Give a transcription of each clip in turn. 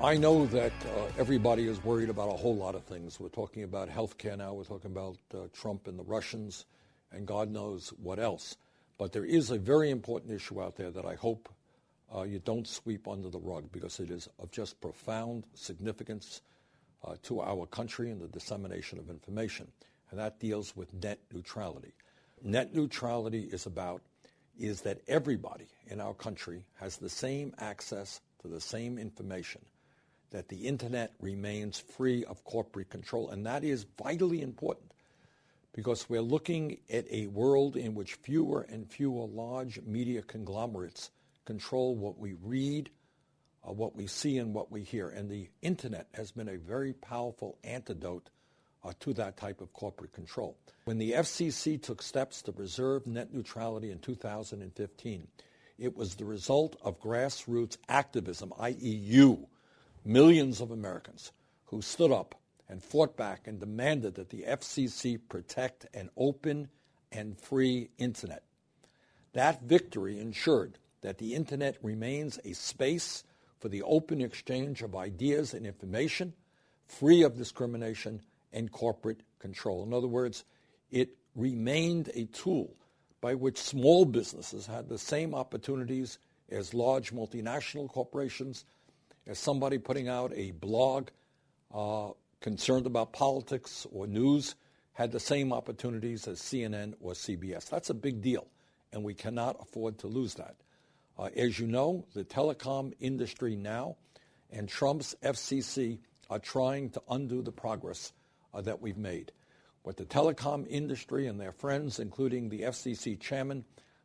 I know that uh, everybody is worried about a whole lot of things. We're talking about health care now. We're talking about uh, Trump and the Russians and God knows what else. But there is a very important issue out there that I hope uh, you don't sweep under the rug because it is of just profound significance uh, to our country and the dissemination of information. And that deals with net neutrality. Net neutrality is about is that everybody in our country has the same access to the same information – that the internet remains free of corporate control. And that is vitally important because we're looking at a world in which fewer and fewer large media conglomerates control what we read, uh, what we see, and what we hear. And the internet has been a very powerful antidote uh, to that type of corporate control. When the FCC took steps to preserve net neutrality in 2015, it was the result of grassroots activism, i.e., you millions of Americans who stood up and fought back and demanded that the FCC protect an open and free Internet. That victory ensured that the Internet remains a space for the open exchange of ideas and information, free of discrimination and corporate control. In other words, it remained a tool by which small businesses had the same opportunities as large multinational corporations as somebody putting out a blog uh, concerned about politics or news had the same opportunities as CNN or CBS. That's a big deal, and we cannot afford to lose that. Uh, as you know, the telecom industry now and Trump's FCC are trying to undo the progress uh, that we've made. What the telecom industry and their friends, including the FCC chairman,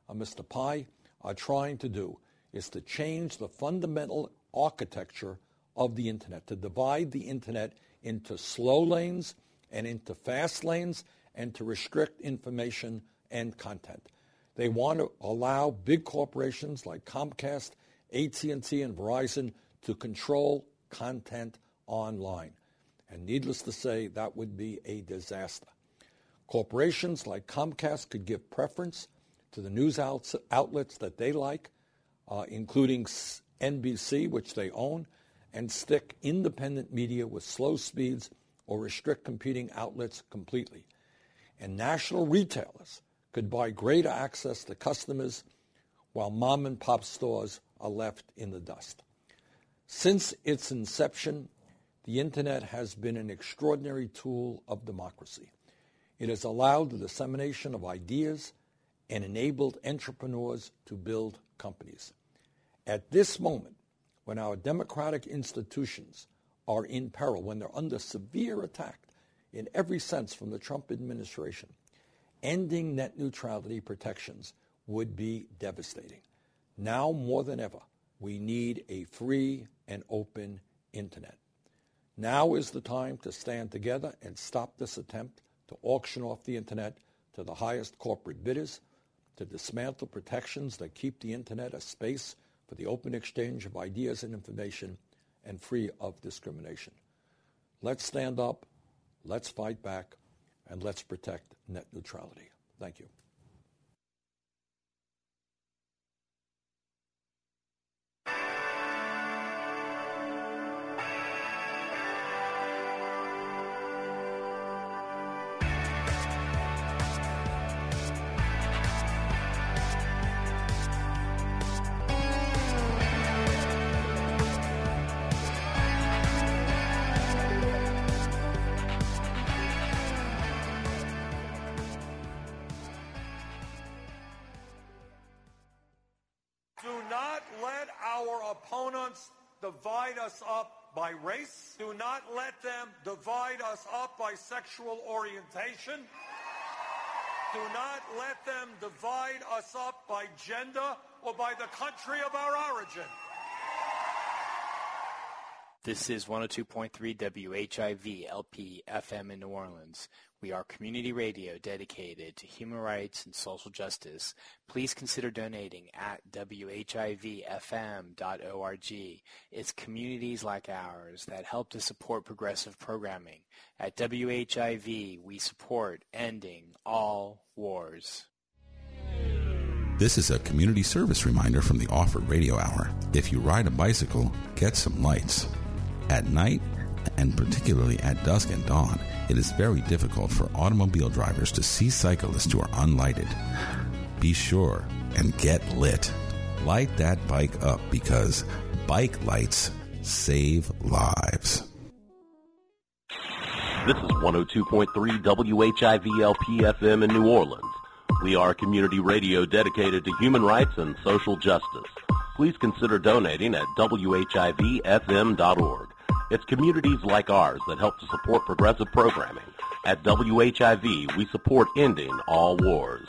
uh, Mr. Pai, are trying to do is to change the fundamental architecture of the internet, to divide the internet into slow lanes and into fast lanes and to restrict information and content. They want to allow big corporations like Comcast, AT&T and Verizon to control content online. And needless to say, that would be a disaster. Corporations like Comcast could give preference to the news outlets that they like, uh, including NBC, which they own, and stick independent media with slow speeds or restrict competing outlets completely. And national retailers could buy greater access to customers while mom and pop stores are left in the dust. Since its inception, the Internet has been an extraordinary tool of democracy. It has allowed the dissemination of ideas and enabled entrepreneurs to build companies. At this moment, when our democratic institutions are in peril, when they're under severe attack in every sense from the Trump administration, ending net neutrality protections would be devastating. Now more than ever, we need a free and open internet. Now is the time to stand together and stop this attempt to auction off the internet to the highest corporate bidders, to dismantle protections that keep the internet a space for the open exchange of ideas and information and free of discrimination. Let's stand up, let's fight back, and let's protect net neutrality. Thank you. Divide us up by race. Do not let them divide us up by sexual orientation. Do not let them divide us up by gender or by the country of our origin. This is 102.3 WHIV LP FM in New Orleans. We are community radio dedicated to human rights and social justice. Please consider donating at WHIVFM.org. It's communities like ours that help to support progressive programming. At WHIV, we support ending all wars. This is a community service reminder from the Offered Radio Hour. If you ride a bicycle, get some lights. At night, and particularly at dusk and dawn, it is very difficult for automobile drivers to see cyclists who are unlighted. Be sure and get lit. Light that bike up because bike lights save lives. This is 102.3 WHIVLPFM in New Orleans. We are a community radio dedicated to human rights and social justice. Please consider donating at WHIVFM.org. It's communities like ours that help to support progressive programming. At WHIV, we support ending all wars.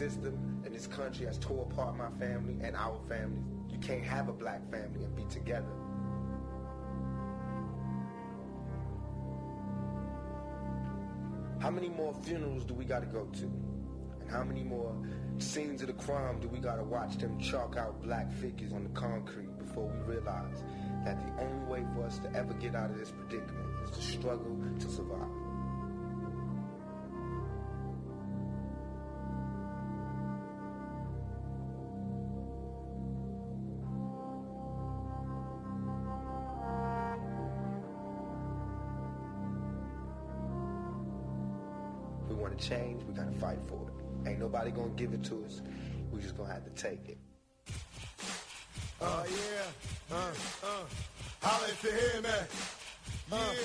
System and this country has tore apart my family and our families. You can't have a black family and be together. How many more funerals do we got to go to? And how many more scenes of the crime do we got to watch them chalk out black figures on the concrete before we realize that the only way for us to ever get out of this predicament is to struggle to survive? Change, we gotta fight for it. Ain't nobody gonna give it to us. We just gonna have to take it. Uh, yeah. Uh, uh. Holla if you hear me. Uh. Here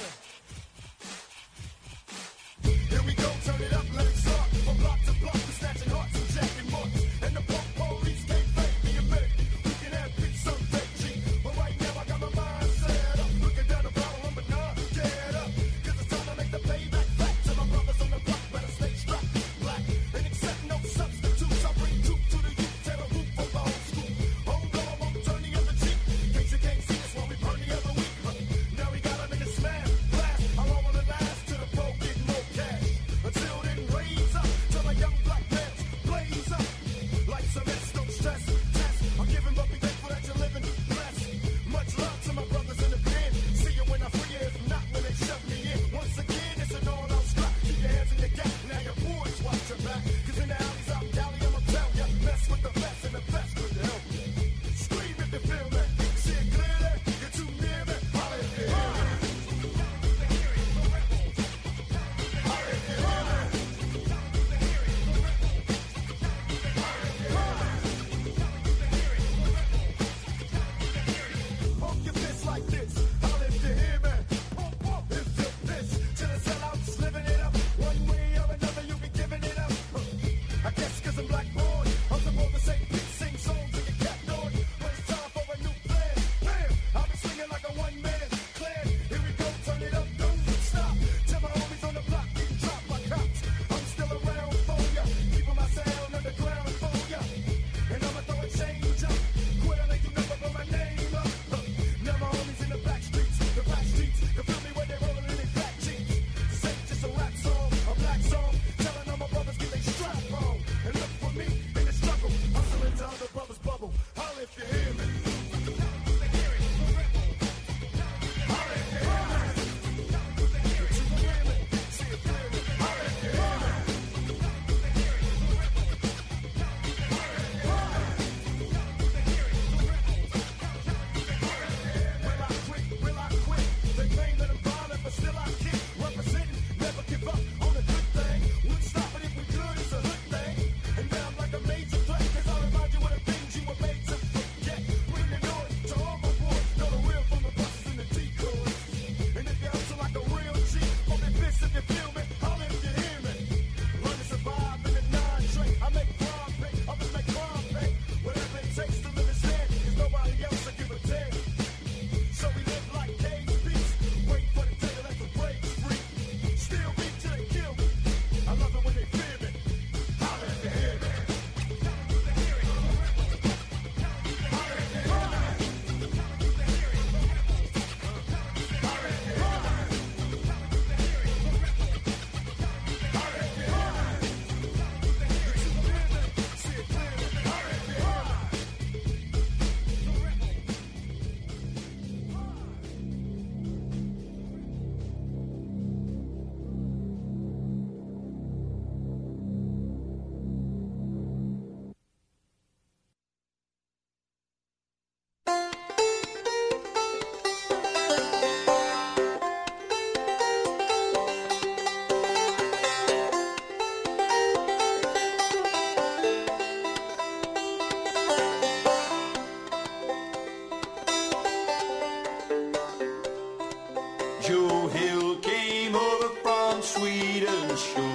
sweet and sure.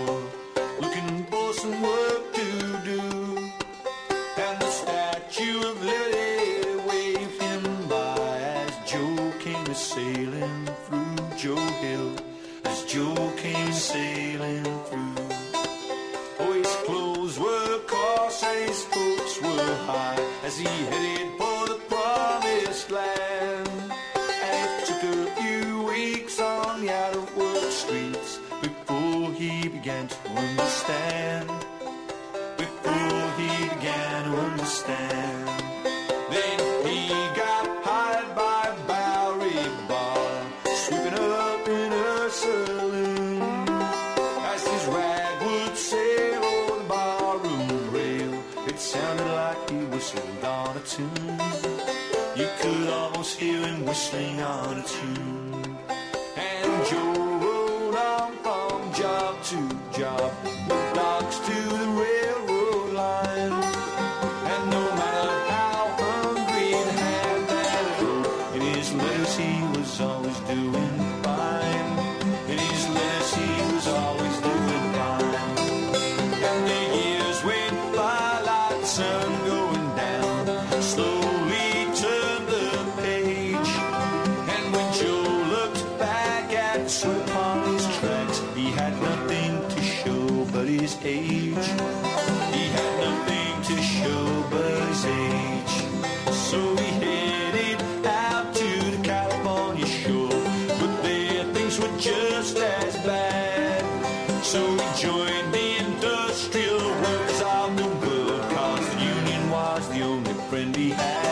friend had.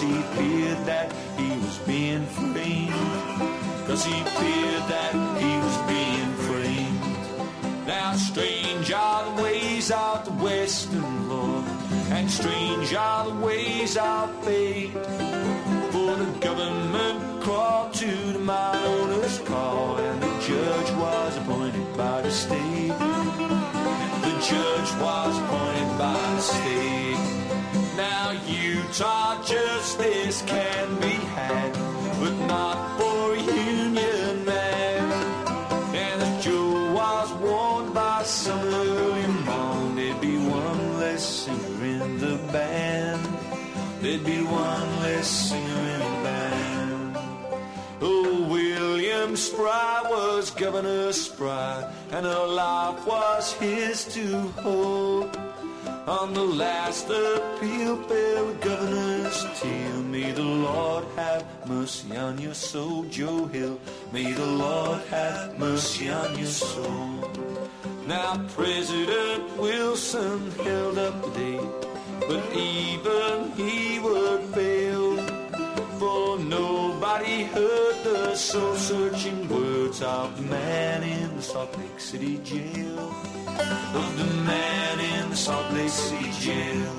He feared that he was being framed. Cause he feared that he was being framed. Now strange are the ways of the western Lord, and strange are the ways of fate. For the government called to the mine owner's call, and the judge was appointed by the state. The judge was appointed by the state now, Utah justice can be had, but not for Union man. And as Joe was warned by some early morn, there'd be one less singer in the band. There'd be one less singer in the band. Oh, William Spry was Governor Spry, and a life was his to hold on the last appeal bill governor's teal. May the Lord have mercy on your soul, Joe Hill. May the Lord have mercy on your soul. Now President Wilson held up the date, but even he would fail for nobody heard the soul-searching words of the man in the Salt Lake City jail. Of the man in the Salt Lake City jail.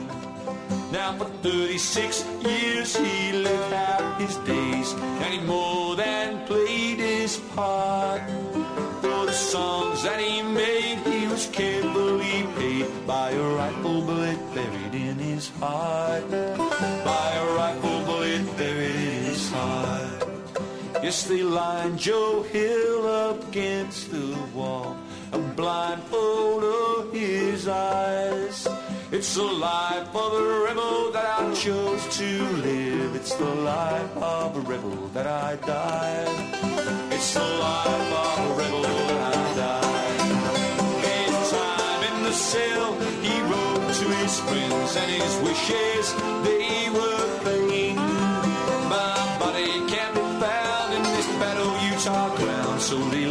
Now for 36 years he lived out his days, and he more than played his part. For the songs that he made, he was carefully paid by a rifle bullet buried in his heart. By a rifle bullet. Yes, they lined Joe Hill up against the wall, a blindfold of his eyes. It's the life of a rebel that I chose to live. It's the life of a rebel that I died. It's the life of a rebel that I died. In time in the cell, he wrote to his friends and his wishes, they were so they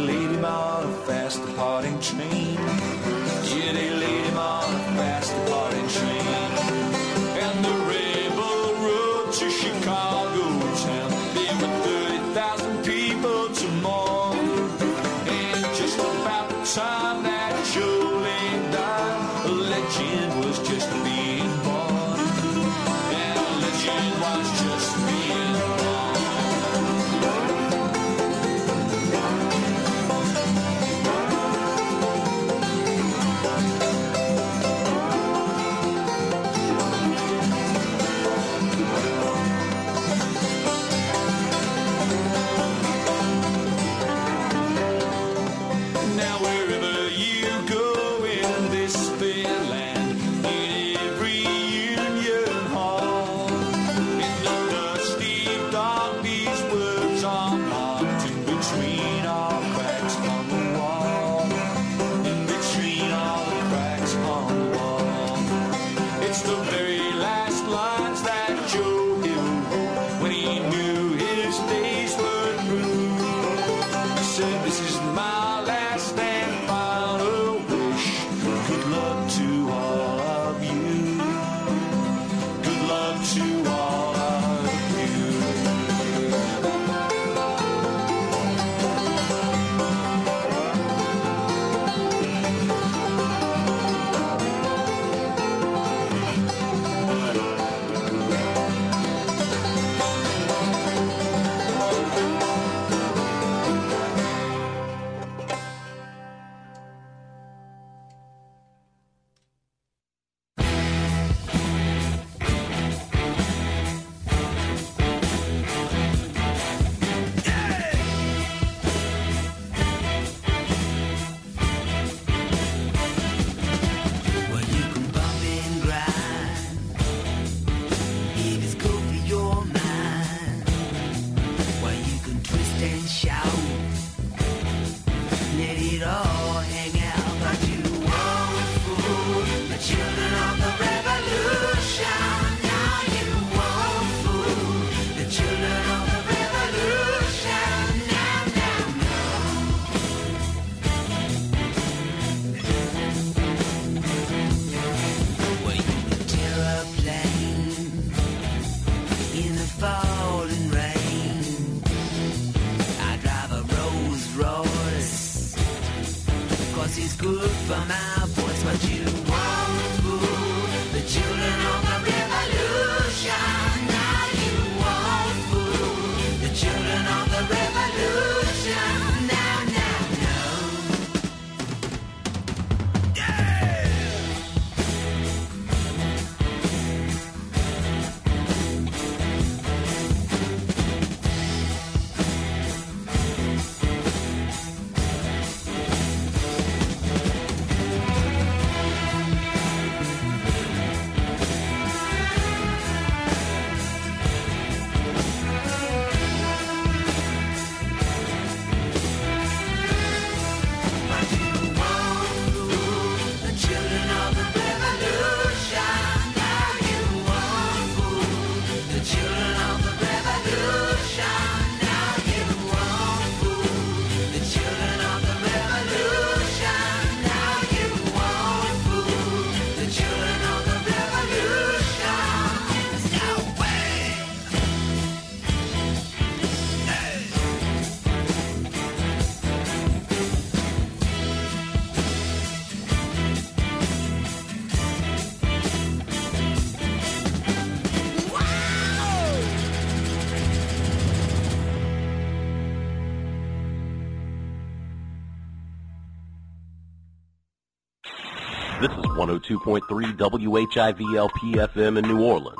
92.3 WHIVLPFM in New Orleans.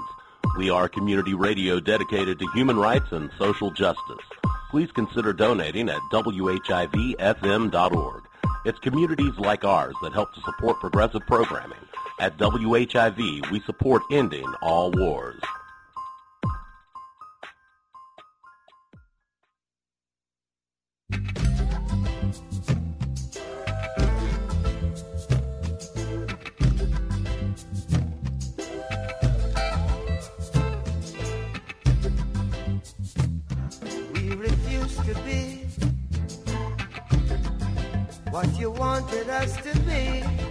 We are a community radio dedicated to human rights and social justice. Please consider donating at WHIVFM.org. It's communities like ours that help to support progressive programming. At WHIV, we support ending all wars. what you wanted us to be.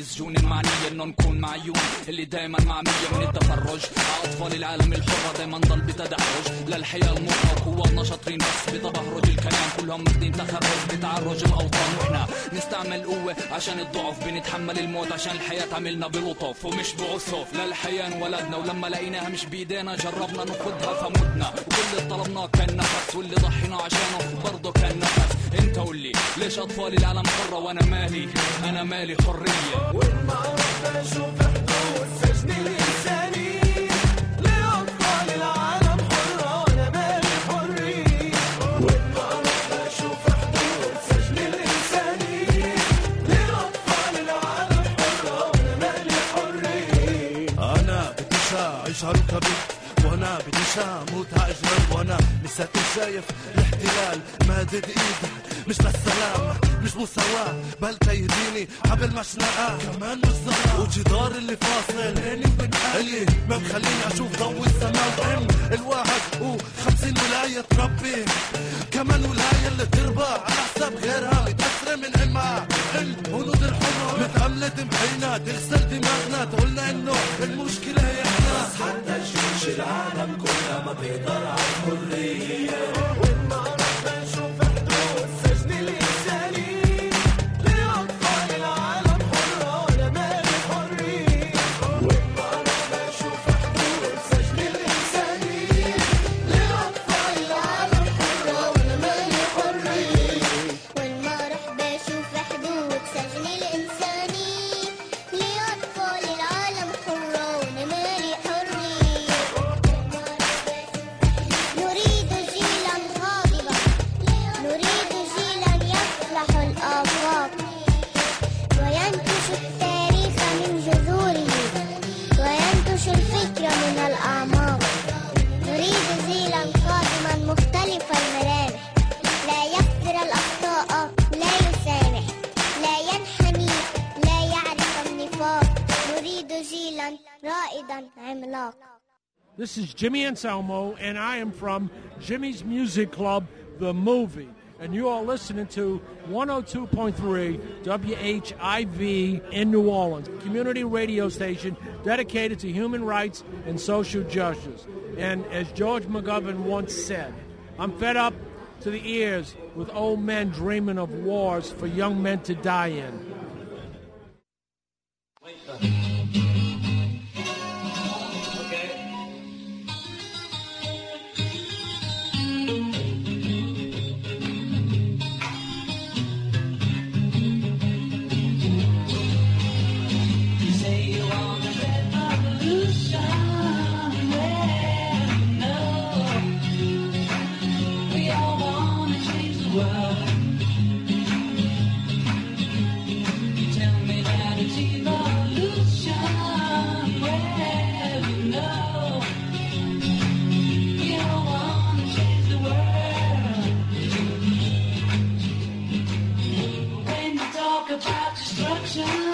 السجون المعنيه انه نكون معيون. اللي دايما معميه من التفرج. أطفال العالم الحرة دايما ضل بتدحرج. للحياه المرة قواتنا شاطرين بس. بتبهرج الكلام كلهم ماخدين تخرج. بتعرج الأوطان. وإحنا نستعمل قوة عشان الضعف. بنتحمل الموت عشان الحياة تعملنا بلطف. ومش بعسف للحياه انولدنا. ولما لقيناها مش بإيدينا جربنا نفقدها فمتنا. وكل اللي طلبناه كان نفس. واللي ضحينا عشانه برضه ليش اطفال العالم حره وأنا مالي؟ أنا مالي حرية. أشوف حدود سجن الانساني لاطفال العالم حرة ولا مالي حرية. والطرف أشوف حدود سجن الانساني لاطفال العالم حرة ولا مالي حرية. أنا بديش اعيش هالكبير وأنا بديش أموت هاجمل وأنا لساتي شايف الاحتلال مادد إيده. مش للسلام مش مساواة بل تيديني حبل مشنقة كمان مش ظلام وجدار اللي فاصل. بيني وبين أهلي ما مخليني أشوف ضوء السماء. وام الواحد وخمسين ولاية تربي كمان ولاية اللي تربى على حساب غيرها. متأثرة من علمها الهنود الحمر متأملة محينا تغسل دماغنا. تقولنا إنه المشكلة هي إحنا. بس حتى الجيش العالم كلها ما بيقدر على الحرية This is Jimmy Anselmo, and I am from Jimmy's Music Club, the movie. And you are listening to 102.3 WHIV in New Orleans, community radio station dedicated to human rights and social justice. And as George McGovern once said, I'm fed up to the ears with old men dreaming of wars for young men to die in. Destruction.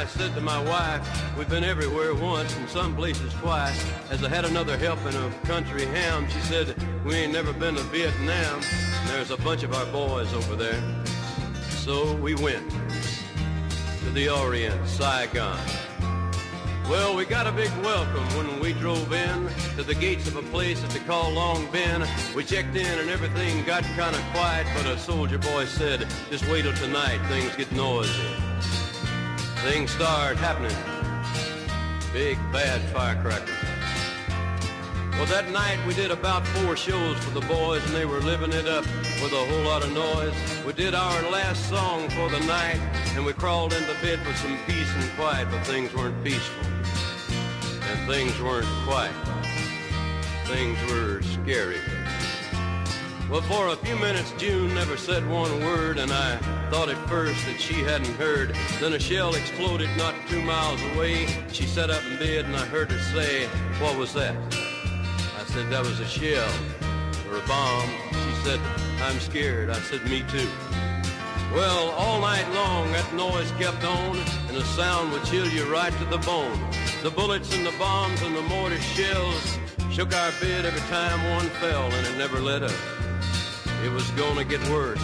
I said to my wife, we've been everywhere once and some places twice. As I had another helping of country ham, she said, we ain't never been to Vietnam. There's a bunch of our boys over there. So we went to the Orient, Saigon. Well, we got a big welcome when we drove in to the gates of a place that they call Long Binh. We checked in and everything got kind of quiet, but a soldier boy said, just wait till tonight, things get noisy. Things start happening. Big bad firecrackers. Well, that night we did about four shows for the boys and they were living it up with a whole lot of noise. We did our last song for the night and we crawled into bed for some peace and quiet, but things weren't peaceful. And things weren't quiet. Things were scary. Well, for a few minutes, June never said one word, and I thought at first that she hadn't heard. Then a shell exploded not two miles away. She sat up in bed, and I heard her say, what was that? I said, that was a shell or a bomb. She said, I'm scared. I said, me too. Well, all night long that noise kept on, and the sound would chill you right to the bone. The bullets and the bombs and the mortar shells shook our bed every time one fell, and it never let up. It was gonna get worse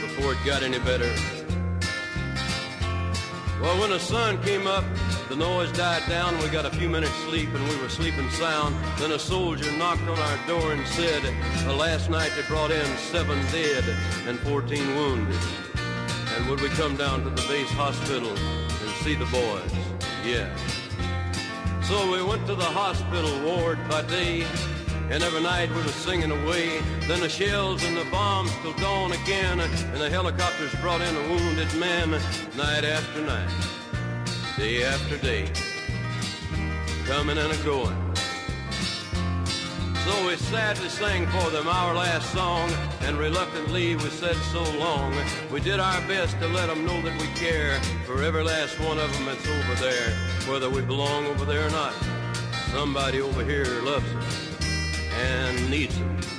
before it got any better. Well, when the sun came up, the noise died down. We got a few minutes sleep, and we were sleeping sound. Then a soldier knocked on our door and said, last night they brought in seven dead and 14 wounded. And would we come down to the base hospital and see the boys? Yeah. So we went to the hospital ward by day, and every night we were singing away. Then the shells and the bombs till dawn again, and the helicopters brought in the wounded men, night after night, day after day, coming and a going. So we sadly sang for them our last song, and reluctantly we said so long. We did our best to let them know that we care for every last one of them that's over there, whether we belong over there or not. Somebody over here loves us and needs us.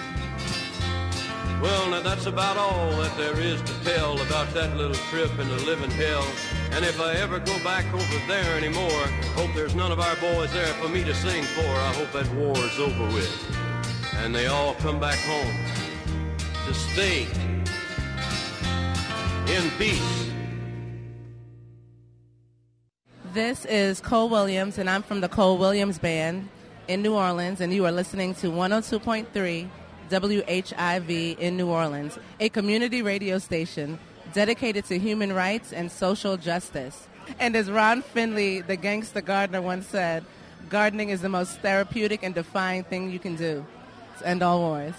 Well, now that's about all that there is to tell about that little trip into living hell. And if I ever go back over there anymore, hope there's none of our boys there for me to sing for. I hope that war's over with. And they all come back home to stay in peace. This is Cole Williams, and I'm from the Cole Williams Band in New Orleans, and you are listening to 102.3 WHIV in New Orleans, a community radio station dedicated to human rights and social justice. And as Ron Finley, the gangster gardener, once said, gardening is the most therapeutic and defying thing you can do. End all wars.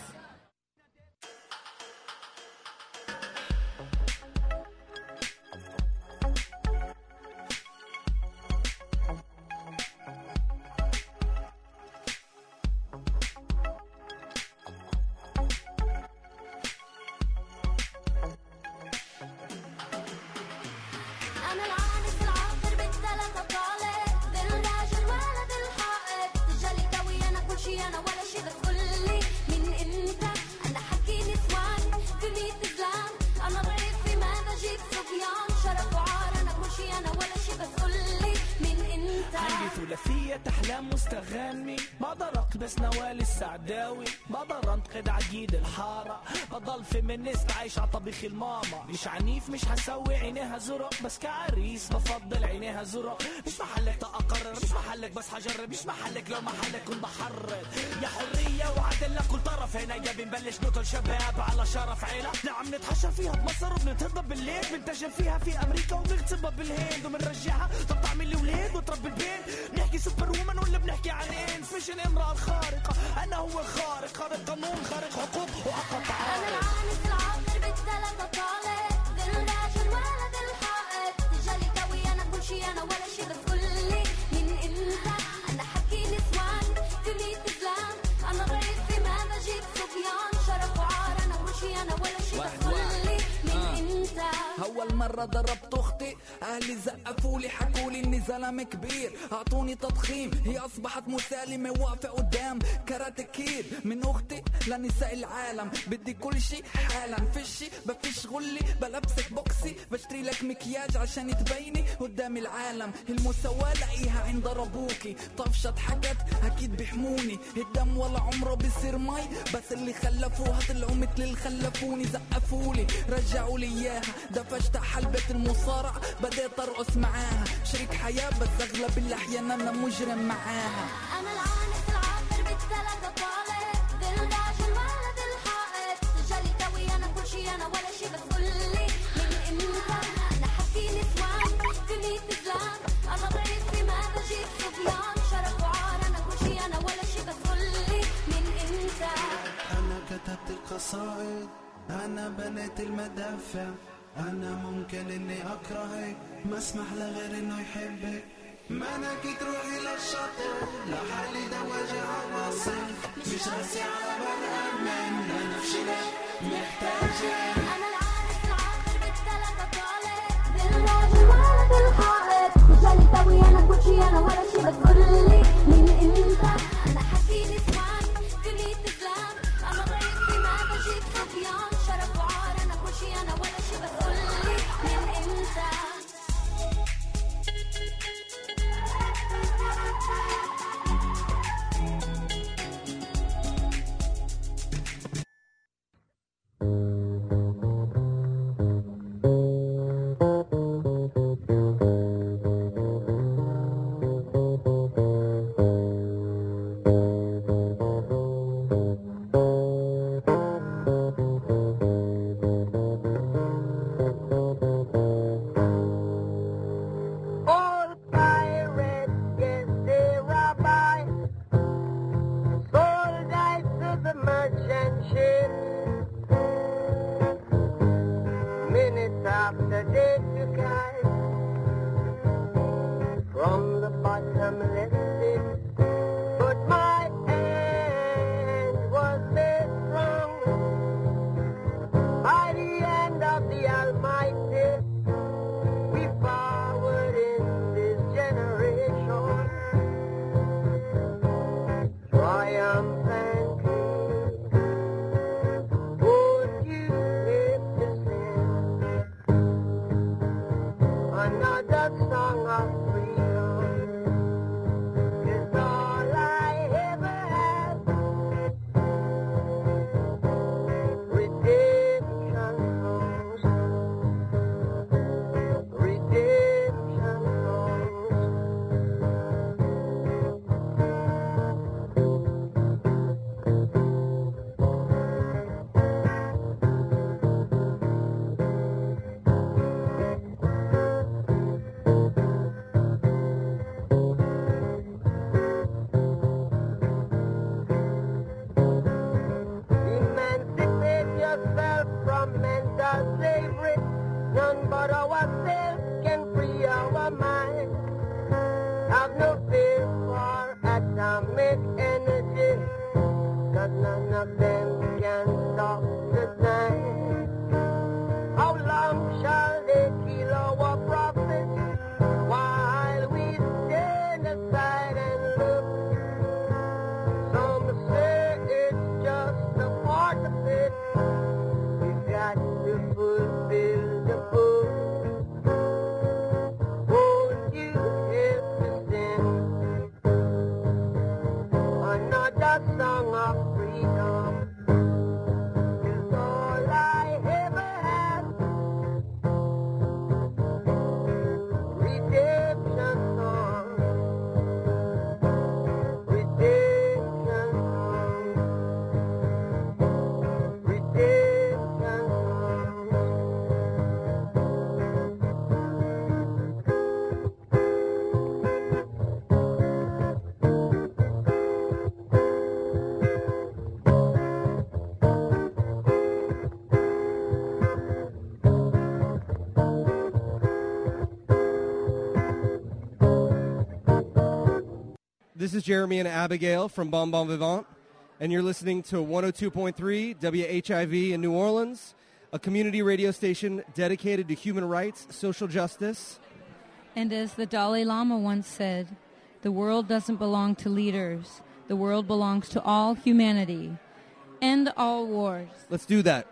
هجرب مش محلك لو محلك كنت بحرر. يا حرية وعدل لكل طرف هنا. يا بنبلش نقتل شباب على شرف عيلة. نعم نتحشر فيها بمصر وبنتهضب بالليل. بنتاجر فيها في أمريكا وبنغتصبها بالهند وبنرجعها. طب تعمل ولاد وتربي البيت. نحكي سوبر وومن ولا بنحكي عن انس مش الامرأة الخارقة. أنا هو الخارق. خارق قانون خارق حقوق وحق أنا تعالى العانس العاطر بالثلاثة طالع بالراجل ولد الحائط. تجالي قوي أنا كل شي أنا أول مرة ضربت أختي. أهلي زقفولي حكولي إني زلمة كبير. أعطوني تضخيم هي أصبحت مسالمة واقفة قدام كاراتكير من أختي لنساء العالم. بدي كل شي حالا. فشي بفش غلي بلبسك بوكسي. بشتري لك مكياج عشان تبيني قدام العالم. المساواة لاقيها عند ربوكي. طفشت حكت أكيد بيحموني. الدم ولا عمره بيصير مي. بس اللي خلفوها طلعوا مثل اللي خلفوني. زقفولي رجعوا لي إياها. دفشت حتى حلبة المصارع. بديت أرقص معاها. شريك حياة بس أغلب الأحيان أنا مجرم معاها. أنا العانس العاطر بالثلاثة طالع ذل داش الولد الحائط. تجلي توي أنا كل شي أنا ولا شي بس قول لي من إمتى؟ أنا حكي نسوان دنيا تزلان أنا ضيفي ما بجيب صبيان. شرف وعار أنا كل شي أنا ولا شي بس قول لي من إمتى؟ أنا كتبت القصائد. أنا بنيت المدافع. أنا ممكن إني أكرهك ما أسمح لغير إنه يحبك. ملكت روحي للشاطئ لحالي دواجع وصل مش راسي على بال أمن أنا في شلة محتاجك أنا العارف العاطر بالثلاثة طالب للراجل ولا بالحائط. مش توي أنا كوتشي أنا ولا شي مين أنت This is Jeremy and Abigail from Bon Bon Vivant, and you're listening to 102.3 WHIV in New Orleans, a community radio station dedicated to human rights, social justice. And as the Dalai Lama once said, the world doesn't belong to leaders, the world belongs to all humanity. End all wars. Let's do that.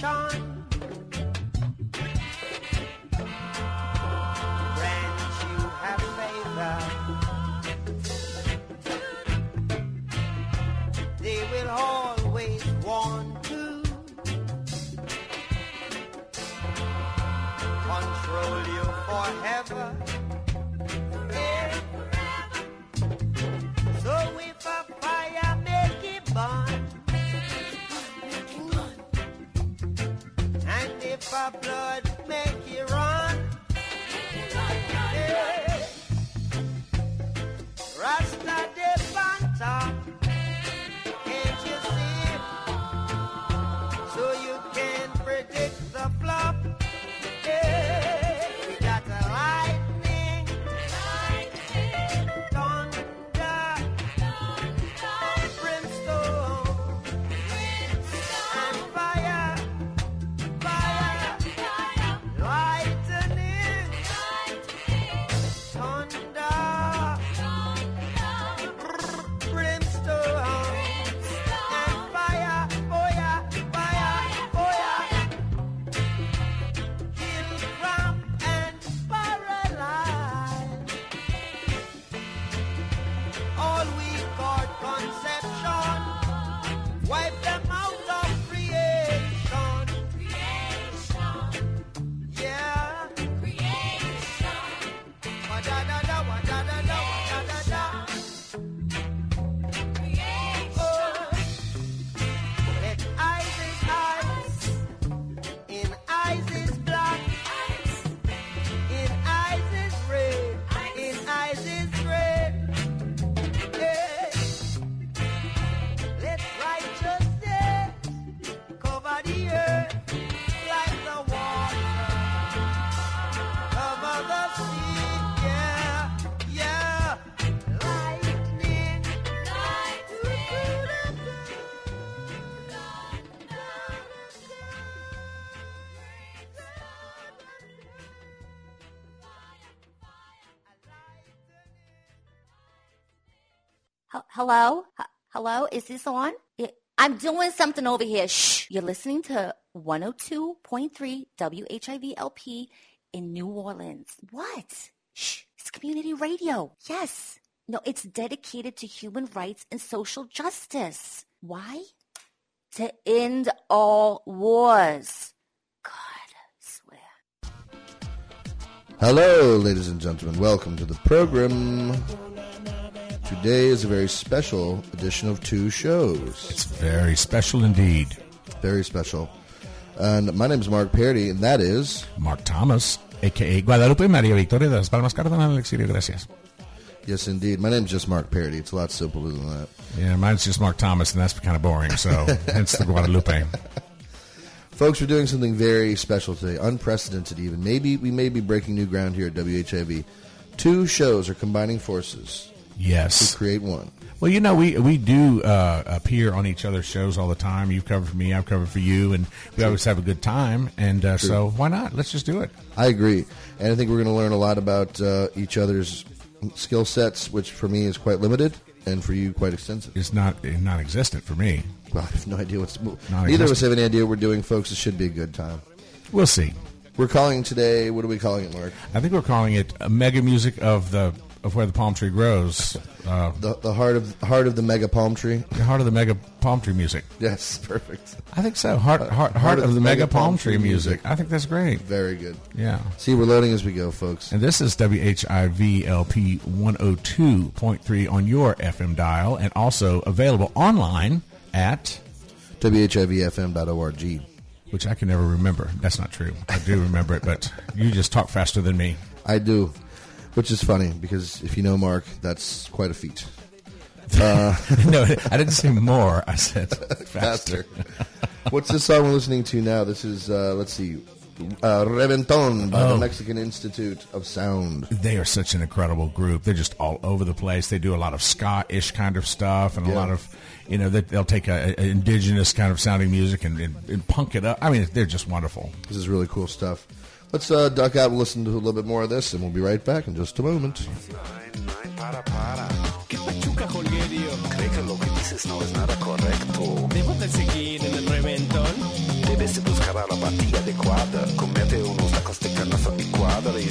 Politician grant you have. They will always want to control you forever. Hello? Hello? Is this on? I'm doing something over here. Shh. You're listening to 102.3 WHIVLP in New Orleans. What? Shh. It's community radio. Yes. No, it's dedicated to human rights and social justice. Why? To end all wars. God swear. Hello, ladies and gentlemen. Welcome to the program. Today is a very special edition of two shows. It's very special indeed. Very special. And my name is Mark Parody, and that is Mark Thomas, aka Guadalupe María Victoria de las Palmas Cardenal del Exilio. Gracias. Yes, indeed. My name's just Mark Parody. It's a lot simpler than that. Yeah, mine's just Mark Thomas, and that's kind of boring. So hence the Guadalupe. Folks, we're doing something very special today, unprecedented even. Maybe we may be breaking new ground here at WHIV. Two shows are combining forces Yes. to create one. Well, you know, we we do uh, appear on each other's shows all the time. You've covered for me, I've covered for you, and we always have a good time. And uh, so, why not? Let's just do it. I agree, and I think we're going to learn a lot about uh, each other's skill sets, which for me is quite limited, and for you quite extensive. It's not non-existent for me. Well, I have no idea what's. Neither of us have any idea what we're doing, folks. It should be a good time. We'll see. We're calling today. What are we calling it, Mark? I think we're calling it a mega music of the of where the palm tree grows. Uh, The the heart of heart of the mega palm tree. the heart of the mega palm tree music. Yes, perfect. I think so. Heart heart, heart, of, the mega palm tree music. I think that's great. Very good. Yeah. See, we're loading as we go, folks. And this is WHIVLP 102.3 on your FM dial and also available online at WHIVFM.org. Which I can never remember. That's not true. I do remember it, but you just talk faster than me. I do, which is funny because if you know Mark, that's quite a feat. Uh, no, I didn't say more. I said faster. What's this song we're listening to now? This is uh, let's see, uh, Reventon by the Oh. Mexican Institute of Sound. They are such an incredible group. They're just all over the place. They do a lot of ska-ish kind of stuff, and a lot of, you know, they, they'll take a, a indigenous kind of sounding music and, and, and punk it up. I mean, they're just wonderful. This is really cool stuff. Let's uh, duck out and listen to a little bit more of this, and we'll be right back in just a moment. Buscar a. Comete unos tacos de licuada y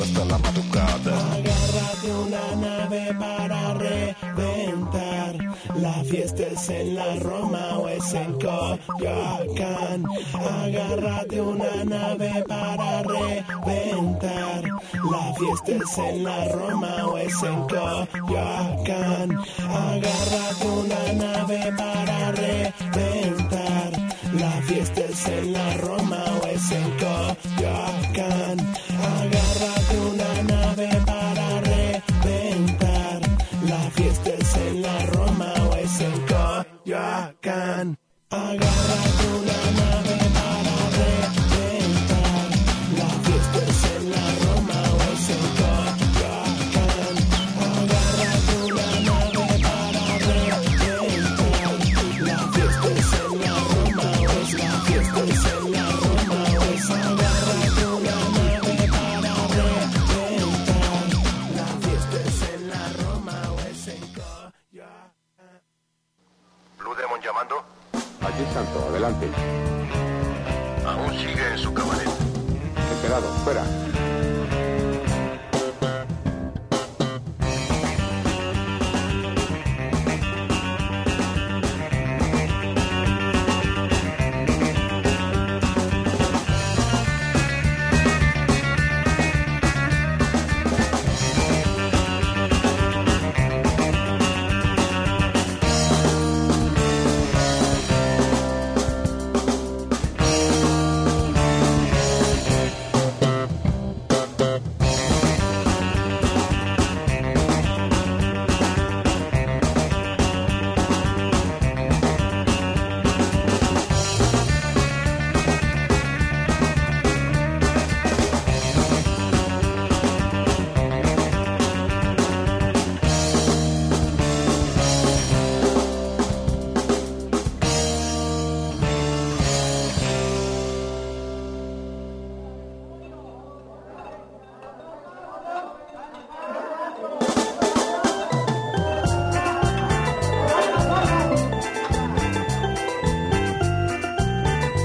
hasta la madrugada. Agárrate una nave para reventar. La fiesta es en la Roma o es en Coyoacán. Agárrate una nave para reventar. La fiesta es en la Roma o es en Coyoacán. Agárrate una nave para reventar. La fiesta es en la Roma o es en Coyoacán. Agárrate